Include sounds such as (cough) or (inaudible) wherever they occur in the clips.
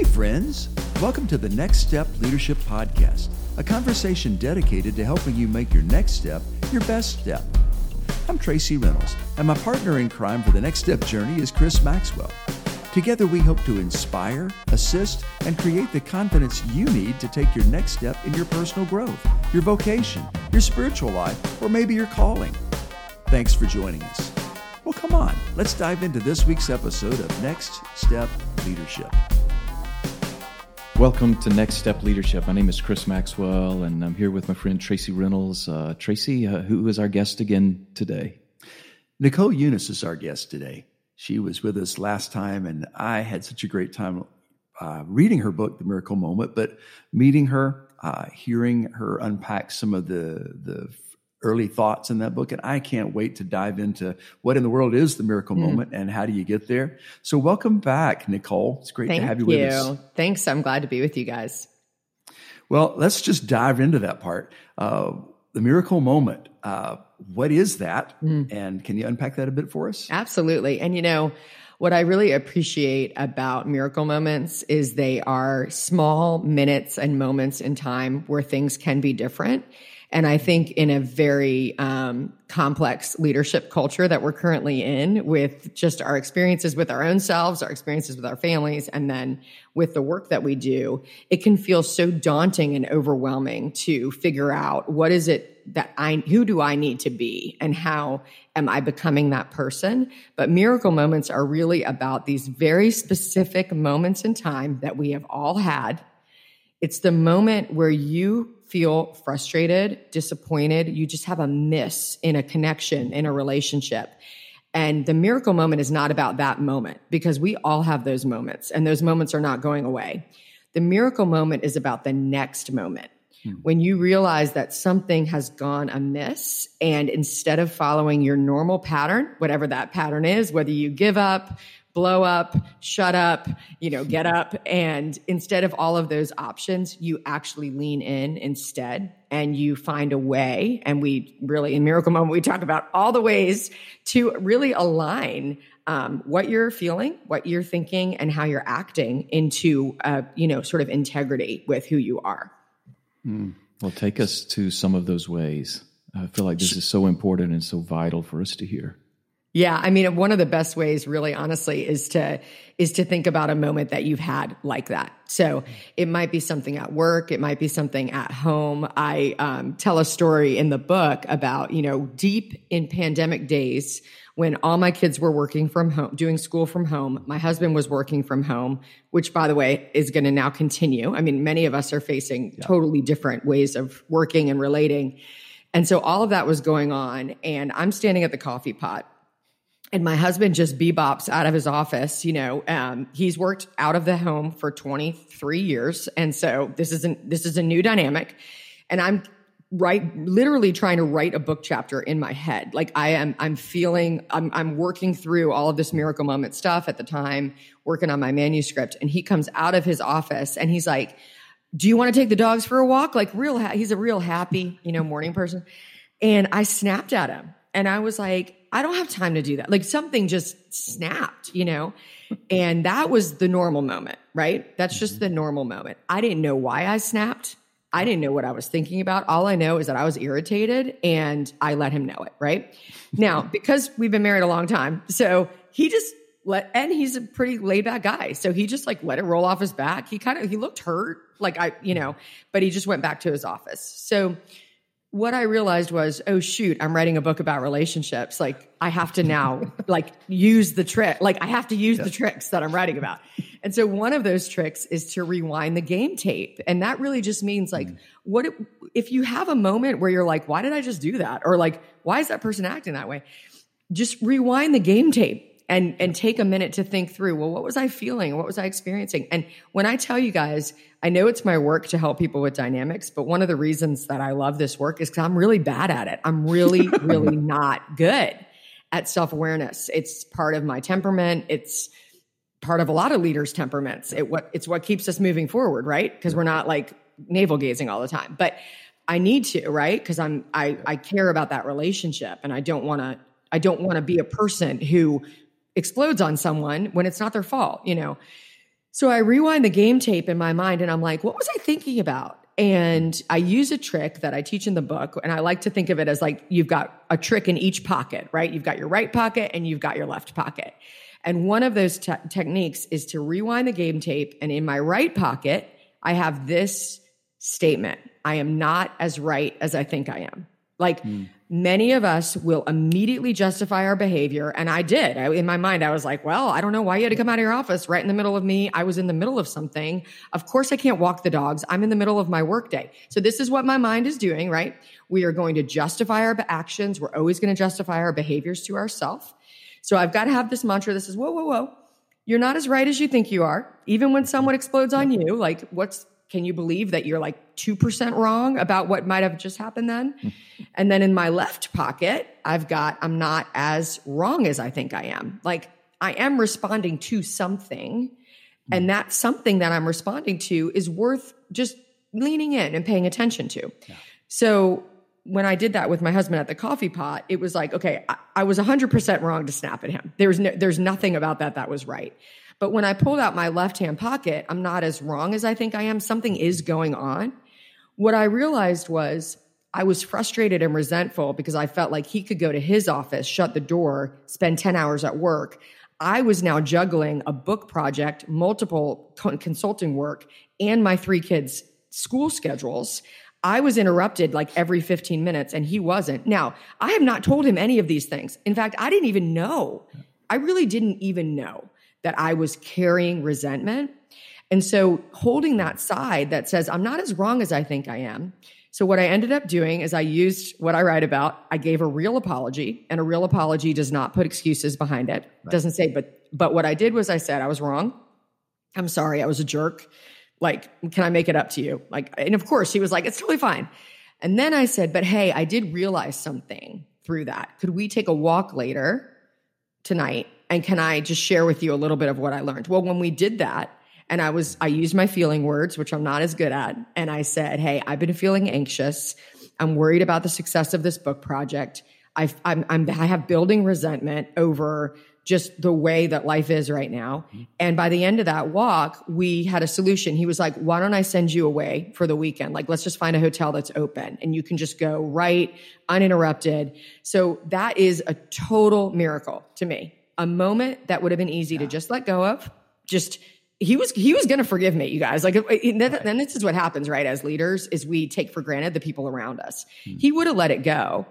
Hey, friends. Welcome to the Next Step Leadership Podcast, a conversation dedicated to helping you make your next step your best step. I'm Tracy Reynolds, and my partner in crime for the Next Step journey is Chris Maxwell. Together, we hope to inspire, assist, and create the confidence you need to take your next step in your personal growth, your vocation, your spiritual life, or maybe your calling. Thanks for joining us. Well, come on, let's dive into this week's episode of Next Step Leadership. Welcome to Next Step Leadership. My name is Chris Maxwell, and I'm here with my friend Tracy Reynolds. Uh, Tracy, uh, who is our guest again today? Nicole Unice is our guest today. She was with us last time, and I had such a great time uh, reading her book, The Miracle Moment, but meeting her, uh, hearing her unpack some of the the early thoughts in that book. And I can't wait to dive into what in the world is the miracle mm. moment and how do you get there. So welcome back, Nicole. It's great Thank to have you, you with us. Thanks. I'm glad to be with you guys. Well, let's just dive into that part. Uh, the miracle moment. Uh, what is that? Mm. And can you unpack that a bit for us? Absolutely. And you know, what I really appreciate about miracle moments is they are small minutes and moments in time where things can be different. And I think in a very um, complex leadership culture that we're currently in, with just our experiences with our own selves, our experiences with our families, and then with the work that we do, it can feel so daunting and overwhelming to figure out what is it that I, who do I need to be and how am I becoming that person? But miracle moments are really about these very specific moments in time that we have all had. It's the moment where you feel frustrated, disappointed. You just have a miss in a connection, in a relationship. And the miracle moment is not about that moment because we all have those moments and those moments are not going away. The miracle moment is about the next moment. Hmm. When you realize that something has gone amiss and instead of following your normal pattern, whatever that pattern is, whether you give up, blow up, shut up, you know, get up. And instead of all of those options, you actually lean in instead and you find a way. And we really, in Miracle Moment, we talk about all the ways to really align um, what you're feeling, what you're thinking, and how you're acting into, uh, you know, sort of integrity with who you are. Mm. Well, take us to some of those ways. I feel like this is so important and so vital for us to hear. Yeah, I mean, one of the best ways, really, honestly, is to is to think about a moment that you've had like that. So it might be something at work, it might be something at home. I um, tell a story in the book about you know deep in pandemic days when all my kids were working from home, doing school from home. My husband was working from home, which, by the way, is going to now continue. I mean, many of us are facing yeah. totally different ways of working and relating. And so all of that was going on. And I'm standing at the coffee pot and my husband just bebops out of his office. You know, um, he's worked out of the home for 23 years, and so this isn't this is a new dynamic. And I'm right, literally trying to write a book chapter in my head. Like I am, I'm feeling, I'm, I'm working through all of this miracle moment stuff at the time, working on my manuscript. And he comes out of his office and he's like, "Do you want to take the dogs for a walk?" Like real, ha- he's a real happy, you know, morning person. And I snapped at him, and I was like I don't have time to do that. Like something just snapped, you know? And that was the normal moment, right? That's just mm-hmm. the normal moment. I didn't know why I snapped. I didn't know what I was thinking about. All I know is that I was irritated and I let him know it, right? Now, (laughs) because we've been married a long time, so he just let, and he's a pretty laid back guy. So he just like let it roll off his back. He kind of, he looked hurt, like I, you know, but he just went back to his office. So, what I realized was, oh shoot, I'm writing a book about relationships. Like I have to now (laughs) like use the trick. Like I have to use yeah. the tricks that I'm writing about. And so one of those tricks is to rewind the game tape. And that really just means like, mm. what if, if you have a moment where you're like, why did I just do that? Or like, why is that person acting that way? Just rewind the game tape and and take a minute to think through well what was i feeling what was i experiencing and when i tell you guys i know it's my work to help people with dynamics but one of the reasons that i love this work is because i'm really bad at it. I'm really (laughs) really not good at self-awareness. It's part of my temperament. It's part of a lot of leaders temperaments. It what it's what keeps us moving forward right? Because we're not like navel gazing all the time. But i need to right? Because i'm i i care about that relationship and i don't want to I don't want to be a person who explodes on someone when it's not their fault, you know. So I rewind the game tape in my mind and I'm like, what was I thinking about? And I use a trick that I teach in the book. And I like to think of it as like you've got a trick in each pocket, right? You've got your right pocket and you've got your left pocket. And one of those te- techniques is to rewind the game tape. And in my right pocket, I have this statement I am not as right as I think I am. Like mm. Many of us will immediately justify our behavior. And I did. I, in my mind, I was like, well, I don't know why you had to come out of your office right in the middle of me. I was in the middle of something. Of course, I can't walk the dogs. I'm in the middle of my workday. So this is what my mind is doing, right? We are going to justify our actions. We're always going to justify our behaviors to ourselves. So I've got to have this mantra that says, whoa, whoa, whoa. You're not as right as you think you are. Even when someone explodes on you, like what's can you believe that you're like 2% wrong about what might have just happened then? (laughs) and then in my left pocket, I've got, I'm not as wrong as I think I am. Like I am responding to something. And that something that I'm responding to is worth just leaning in and paying attention to. Yeah. So when I did that with my husband at the coffee pot, it was like, okay, I, I was 100% wrong to snap at him. There's no, there's nothing about that that was right. But when I pulled out my left hand pocket, I'm not as wrong as I think I am. Something is going on. What I realized was I was frustrated and resentful because I felt like he could go to his office, shut the door, spend 10 hours at work. I was now juggling a book project, multiple consulting work, and my three kids' school schedules. I was interrupted like every 15 minutes and he wasn't. Now, I have not told him any of these things. In fact, I didn't even know. I really didn't even know that I was carrying resentment. And so holding that side that says, I'm not as wrong as I think I am. So what I ended up doing is I used what I write about. I gave a real apology and a real apology does not put excuses behind it. Right. Doesn't say, but, but what I did was I said, I was wrong. I'm sorry. I was a jerk. Like, can I make it up to you? Like, and of course he was like, it's totally fine. And then I said, but hey, I did realize something through that. Could we take a walk later tonight and can I just share with you a little bit of what I learned? Well, when we did that, and I was, I used my feeling words, which I'm not as good at. And I said, Hey, I've been feeling anxious. I'm worried about the success of this book project. I've, I'm, I'm, I have building resentment over just the way that life is right now. Mm-hmm. And by the end of that walk, we had a solution. He was like, why don't I send you away for the weekend? Like, let's just find a hotel that's open and you can just go right uninterrupted. So that is a total miracle to me a moment that would have been easy yeah. to just let go of. Just he was he was going to forgive me, you guys. Like, then, right. then this is what happens, right? As leaders, is we take for granted the people around us. Hmm. He would have let it go,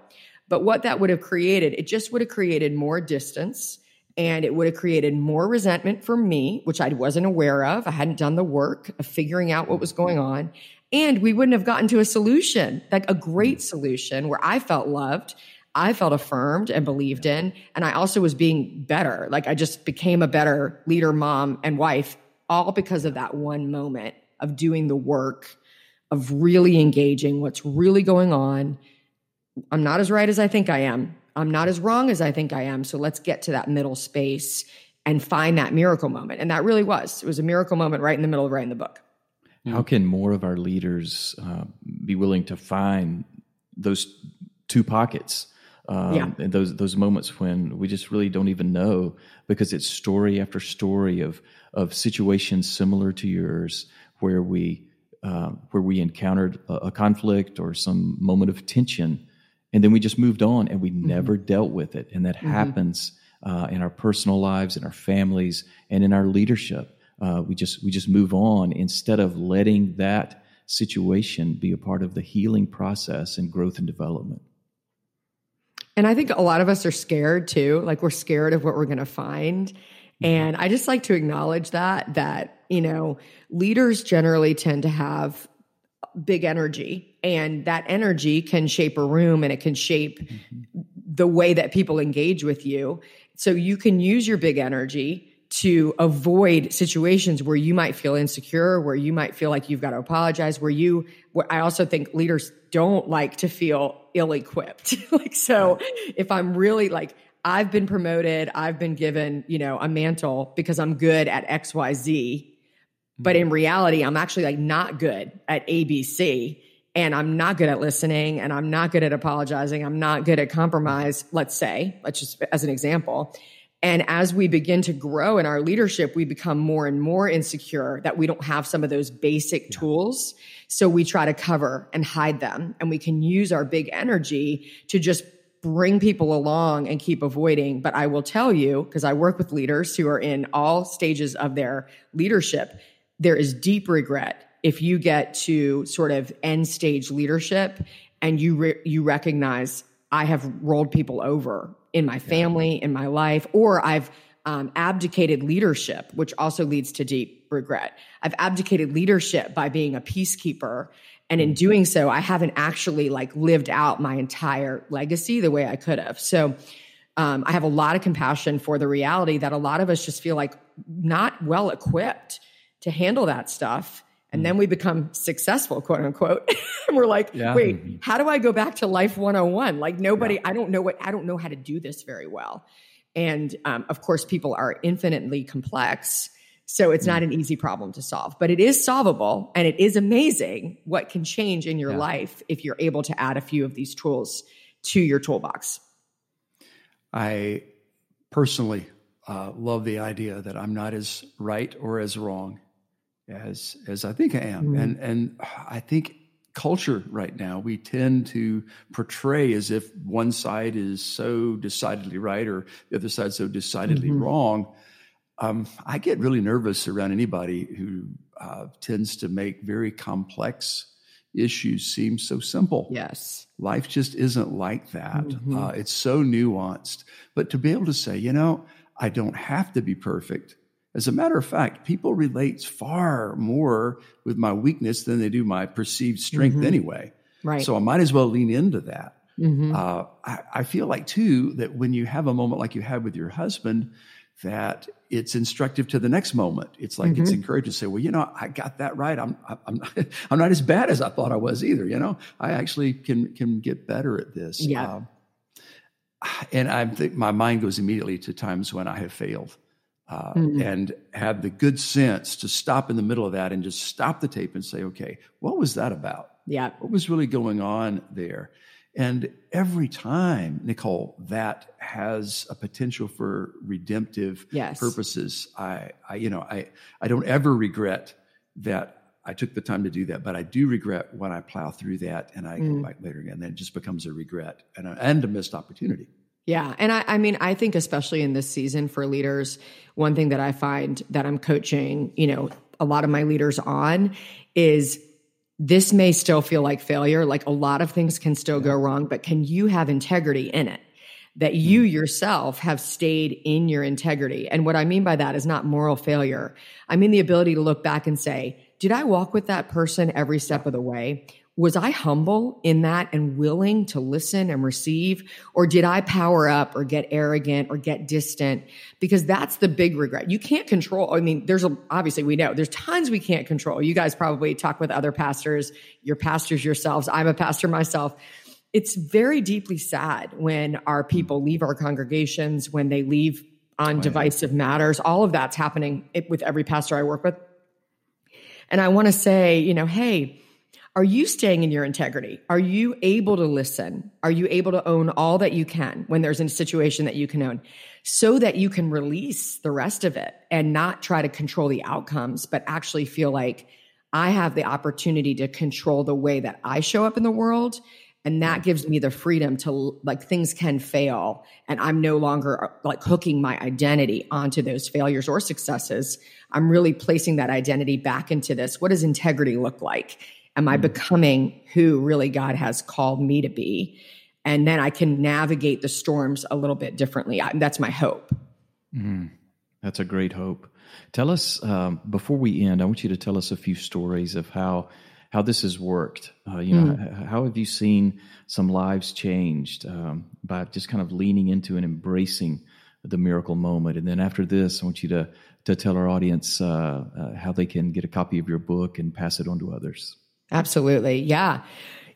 but what that would have created, it just would have created more distance, and it would have created more resentment for me, which I wasn't aware of. I hadn't done the work of figuring out what was going on, and we wouldn't have gotten to a solution, like a great hmm. solution, where I felt loved I felt affirmed and believed in. And I also was being better. Like I just became a better leader, mom, and wife, all because of that one moment of doing the work, of really engaging what's really going on. I'm not as right as I think I am. I'm not as wrong as I think I am. So let's get to that middle space and find that miracle moment. And that really was. It was a miracle moment right in the middle of writing the book. How can more of our leaders uh, be willing to find those two pockets um, yeah. and those those moments when we just really don't even know because it's story after story of of situations similar to yours where we uh, where we encountered a, a, conflict or some moment of tension and then we just moved on and we mm-hmm. never dealt with it and that mm-hmm. happens uh, in our personal lives in our families and in our leadership uh, we just we just move on instead of letting that situation be a part of the healing process and growth and development and I think a lot of us are scared too. Like we're scared of what we're going to find. Mm-hmm. And I just like to acknowledge that, that, you know, leaders generally tend to have big energy and that energy can shape a room and it can shape mm-hmm. the way that people engage with you. So you can use your big energy to avoid situations where you might feel insecure, where you might feel like you've got to apologize, where you, where I also think leaders don't like to feel ill equipped. (laughs) like, so if I'm really like, I've been promoted, I've been given, you know, a mantle because I'm good at XYZ. But in reality, I'm actually like not good at ABC and I'm not good at listening and I'm not good at apologizing. I'm not good at compromise, let's say, let's just as an example And as we begin to grow in our leadership, we become more and more insecure that we don't have some of those basic tools. So we try to cover and hide them. And we can use our big energy to just bring people along and keep avoiding. But I will tell you, because I work with leaders who are in all stages of their leadership, there is deep regret if you get to sort of end stage leadership and you re- you recognize I have rolled people over in my family, yeah. in my life, or I've um, abdicated leadership, which also leads to deep regret. I've abdicated leadership by being a peacekeeper. And in doing so, I haven't actually like lived out my entire legacy the way I could have. So um, I have a lot of compassion for the reality that a lot of us just feel like not well equipped to handle that stuff. And then we become successful, quote unquote. (laughs) and we're like, yeah. wait, how do I go back to life 101? Like nobody, yeah. I don't know what, I don't know how to do this very well. And um, of course, people are infinitely complex. So it's not an easy problem to solve, but it is solvable. And it is amazing what can change in your yeah. life if you're able to add a few of these tools to your toolbox. I personally uh, love the idea that I'm not as right or as wrong as as I think I am, mm-hmm. and and I think culture right now we tend to portray as if one side is so decidedly right or the other side so decidedly mm-hmm. wrong. Um, I get really nervous around anybody who uh, tends to make very complex issues seem so simple. Yes. Life just isn't like that. Mm-hmm. Uh, it's so nuanced. But to be able to say, you know, I don't have to be perfect. As a matter of fact, people relate far more with my weakness than they do my perceived strength mm-hmm. anyway. Right. So I might as well lean into that. Mm-hmm. Uh, I, I, feel like too that when you have a moment like you had with your husband, that it's instructive to the next moment. It's like mm-hmm. it's encouraging to say, "Well, you know, I got that right. I'm I'm not, (laughs) I'm not as bad as I thought I was either. You know, I actually can can get better at this." Yeah. Um, and I think my mind goes immediately to times when I have failed uh, mm-hmm. and have the good sense to stop in the middle of that and just stop the tape and say, okay, what was that about? Yeah. What was really going on there? And every time, Nicole, that has a potential for redemptive yes. purposes. I, I, you know, I, I don't ever regret that I took the time to do that, but I do regret when I plow through that and I mm. go back later again. Then it just becomes a regret and a, and a missed opportunity. Yeah. And I, I mean, I think especially in this season for leaders, one thing that I find that I'm coaching, you know, a lot of my leaders on is this may still feel like failure. Like a lot of things can still go wrong, but can you have integrity in it? That you mm. yourself have stayed in your integrity. And what I mean by that is not moral failure. I mean the ability to look back and say, did I walk with that person every step of the way? Was I humble in that and willing to listen and receive? Or did I power up or get arrogant or get distant? Because that's the big regret. You can't control. I mean, there's a, obviously we know there's tons we can't control. You guys probably talk with other pastors, you're pastors yourselves. I'm a pastor myself. It's very deeply sad when our people leave our congregations, when they leave on divisive matters. All of that's happening with every pastor I work with. And I want to say, you know, hey, are you staying in your integrity? Are you able to listen? Are you able to own all that you can when there's a situation that you can own so that you can release the rest of it and not try to control the outcomes, but actually feel like I have the opportunity to control the way that I show up in the world. And that gives me the freedom to like things can fail. And I'm no longer like hooking my identity onto those failures or successes. I'm really placing that identity back into this. What does integrity look like? Am I mm. becoming who really God has called me to be? And then I can navigate the storms a little bit differently. I, that's my hope. Mm, that's a great hope. Tell us um, before we end. I want you to tell us a few stories of how how this has worked. Uh, you know, mm. how have you seen some lives changed um, by just kind of leaning into and embracing the miracle moment? And then after this, I want you to to tell our audience uh, uh, how they can get a copy of your book and pass it on to others. Absolutely. Yeah.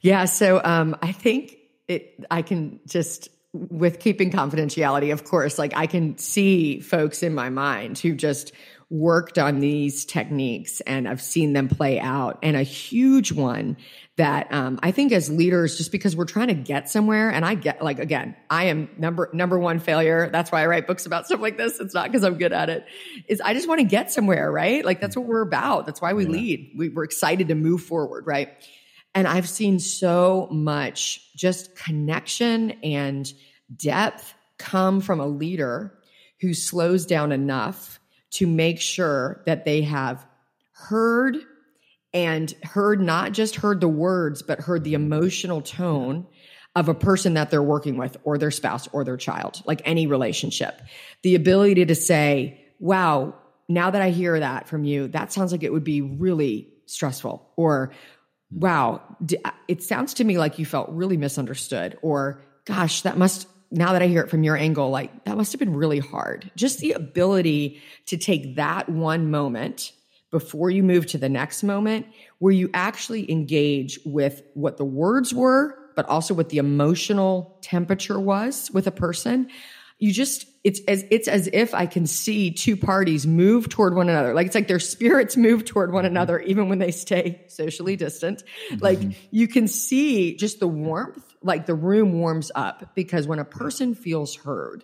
Yeah. So um, I think it, I can just with keeping confidentiality, of course, like I can see folks in my mind who just worked on these techniques and I've seen them play out. And a huge one that um, I think as leaders, just because we're trying to get somewhere, and I get like again, I am number number one failure. That's why I write books about stuff like this. It's not because I'm good at it. Is I just want to get somewhere, right? Like that's what we're about. That's why we yeah. lead. We, we're excited to move forward, right? And I've seen so much just connection and depth come from a leader who slows down enough to make sure that they have heard and heard not just heard the words, but heard the emotional tone of a person that they're working with or their spouse or their child, like any relationship. The ability to say, wow, now that I hear that from you, that sounds like it would be really stressful. Or, wow, it sounds to me like you felt really misunderstood. Or, gosh, that must, now that I hear it from your angle, like that must have been really hard. Just the ability to take that one moment before you move to the next moment where you actually engage with what the words were, but also what the emotional temperature was with a person you just it's as it's as if I can see two parties move toward one another. Like it's like their spirits move toward one another even when they stay socially distant. Mm-hmm. Like you can see just the warmth, like the room warms up because when a person feels heard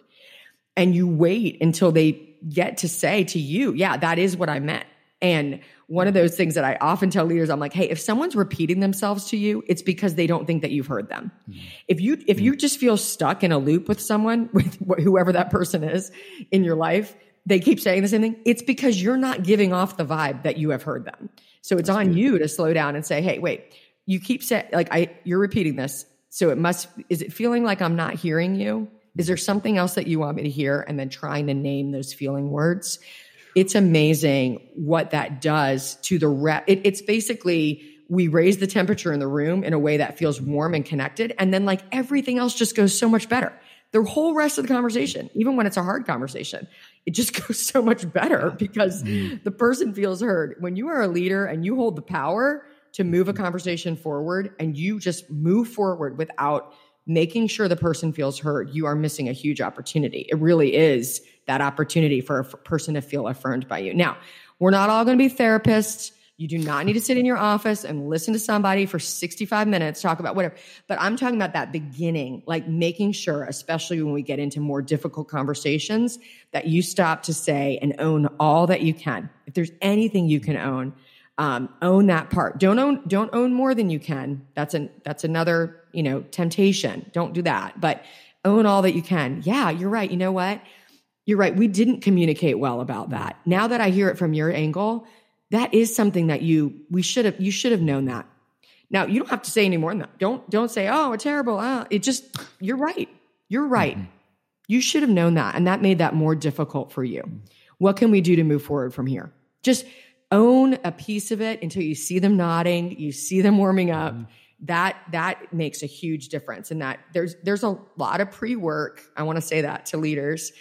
and you wait until they get to say to you, yeah, that is what I meant. And one of those things that I often tell leaders, I'm like, hey, if someone's repeating themselves to you, it's because they don't think that you've heard them. Mm-hmm. If you if mm-hmm. you just feel stuck in a loop with someone, (laughs) with whoever that person is in your life, they keep saying the same thing. It's because you're not giving off the vibe that you have heard them. So it's That's on good. you to slow down and say, hey, wait, you keep saying like I you're repeating this. So it must is it feeling like I'm not hearing you? Is there something else that you want me to hear? And then trying to name those feeling words it's amazing what that does to the rep. It, it's basically we raise the temperature in the room in a way that feels warm and connected. And then like everything else just goes so much better. The whole rest of the conversation, even when it's a hard conversation, it just (laughs) goes so much better because mm-hmm. the person feels heard. When you are a leader and you hold the power to move a mm-hmm. conversation forward and you just move forward without making sure the person feels heard, you are missing a huge opportunity. It really is that opportunity for a person to feel affirmed by you. Now, we're not all going to be therapists. You do not need to sit in your office and listen to somebody for 65 minutes, talk about whatever. But I'm talking about that beginning, like making sure, especially when we get into more difficult conversations, that you stop to say and own all that you can. If there's anything you can own, um, own that part. Don't own, don't own more than you can. That's an, that's another, you know, temptation. Don't do that, but own all that you can. Yeah, you're right. You know what? You're right. We didn't communicate well about that. Now that I hear it from your angle, that is something that you, we should have, you should have known that. Now you don't have to say any more than that. Don't, don't say, oh, terrible. Uh, it just, you're right. You're right. Mm-hmm. You should have known that. And that made that more difficult for you. What can we do to move forward from here? Just own a piece of it until you see them nodding, you see them warming up. Mm-hmm. That that makes a huge difference. And that there's there's a lot of pre-work. I want to say that to leaders.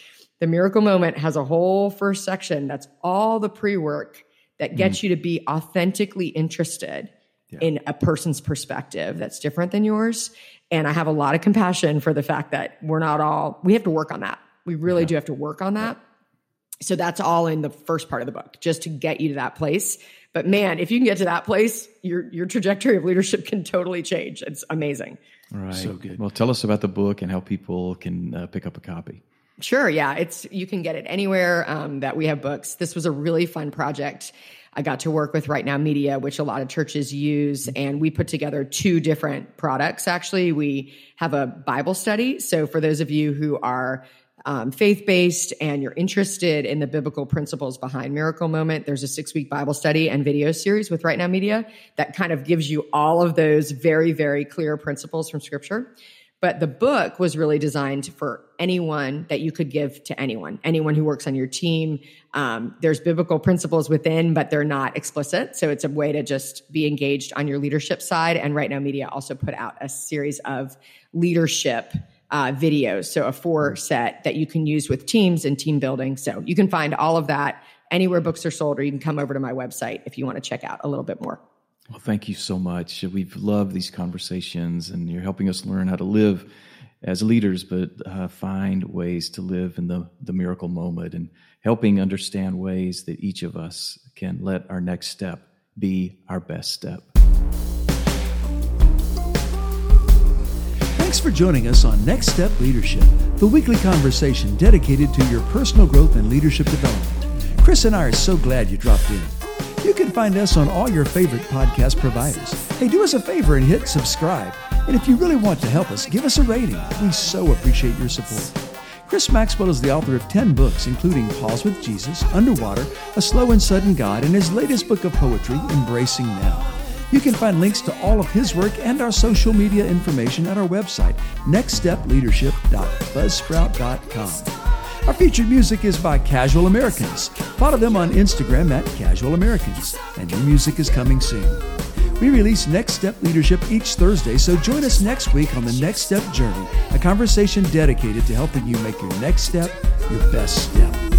The miracle moment has a whole first section that's all the pre-work that gets mm-hmm. you to be authentically interested yeah. in a person's perspective that's different than yours. And I have a lot of compassion for the fact that we're not all, we have to work on that. We really yeah. do have to work on that. So that's all in the first part of the book, just to get you to that place. But man, if you can get to that place, your your trajectory of leadership can totally change. It's amazing. All right. So good. Well, tell us about the book and how people can uh, pick up a copy. Sure. Yeah. It's you can get it anywhere um, that we have books. This was a really fun project. I got to work with Right Now Media, which a lot of churches use, and we put together two different products. Actually, we have a Bible study. So for those of you who are um, faith based and you're interested in the biblical principles behind Miracle Moment, there's a six week Bible study and video series with Right Now Media that kind of gives you all of those very, very clear principles from scripture. But the book was really designed for anyone that you could give to anyone, anyone who works on your team. Um, there's biblical principles within, but they're not explicit. So it's a way to just be engaged on your leadership side. And Right Now Media also put out a series of leadership uh, videos. So a four set that you can use with teams and team building. So you can find all of that anywhere books are sold, or you can come over to my website if you want to check out a little bit more. Well, thank you so much. We've loved these conversations, and you're helping us learn how to live as leaders, but uh, find ways to live in the, the miracle moment and helping understand ways that each of us can let our next step be our best step. Thanks for joining us on Next Step Leadership, the weekly conversation dedicated to your personal growth and leadership development. Chris and I are so glad you dropped in. You can find us on all your favorite podcast providers. Hey, do us a favor and hit subscribe. And if you really want to help us, give us a rating. We so appreciate your support. Chris Maxwell is the author of 10 books, including Pause with Jesus, Underwater, A Slow and Sudden God, and his latest book of poetry, Embracing Now. You can find links to all of his work and our social media information at our website, nextstepleadership.buzzsprout.com. Our featured music is by Casual Americans. Follow them on Instagram at Casual Americans, and new music is coming soon. We release Next Step Leadership each Thursday, so join us next week on the Next Step Journey, a conversation dedicated to helping you make your next step your best step.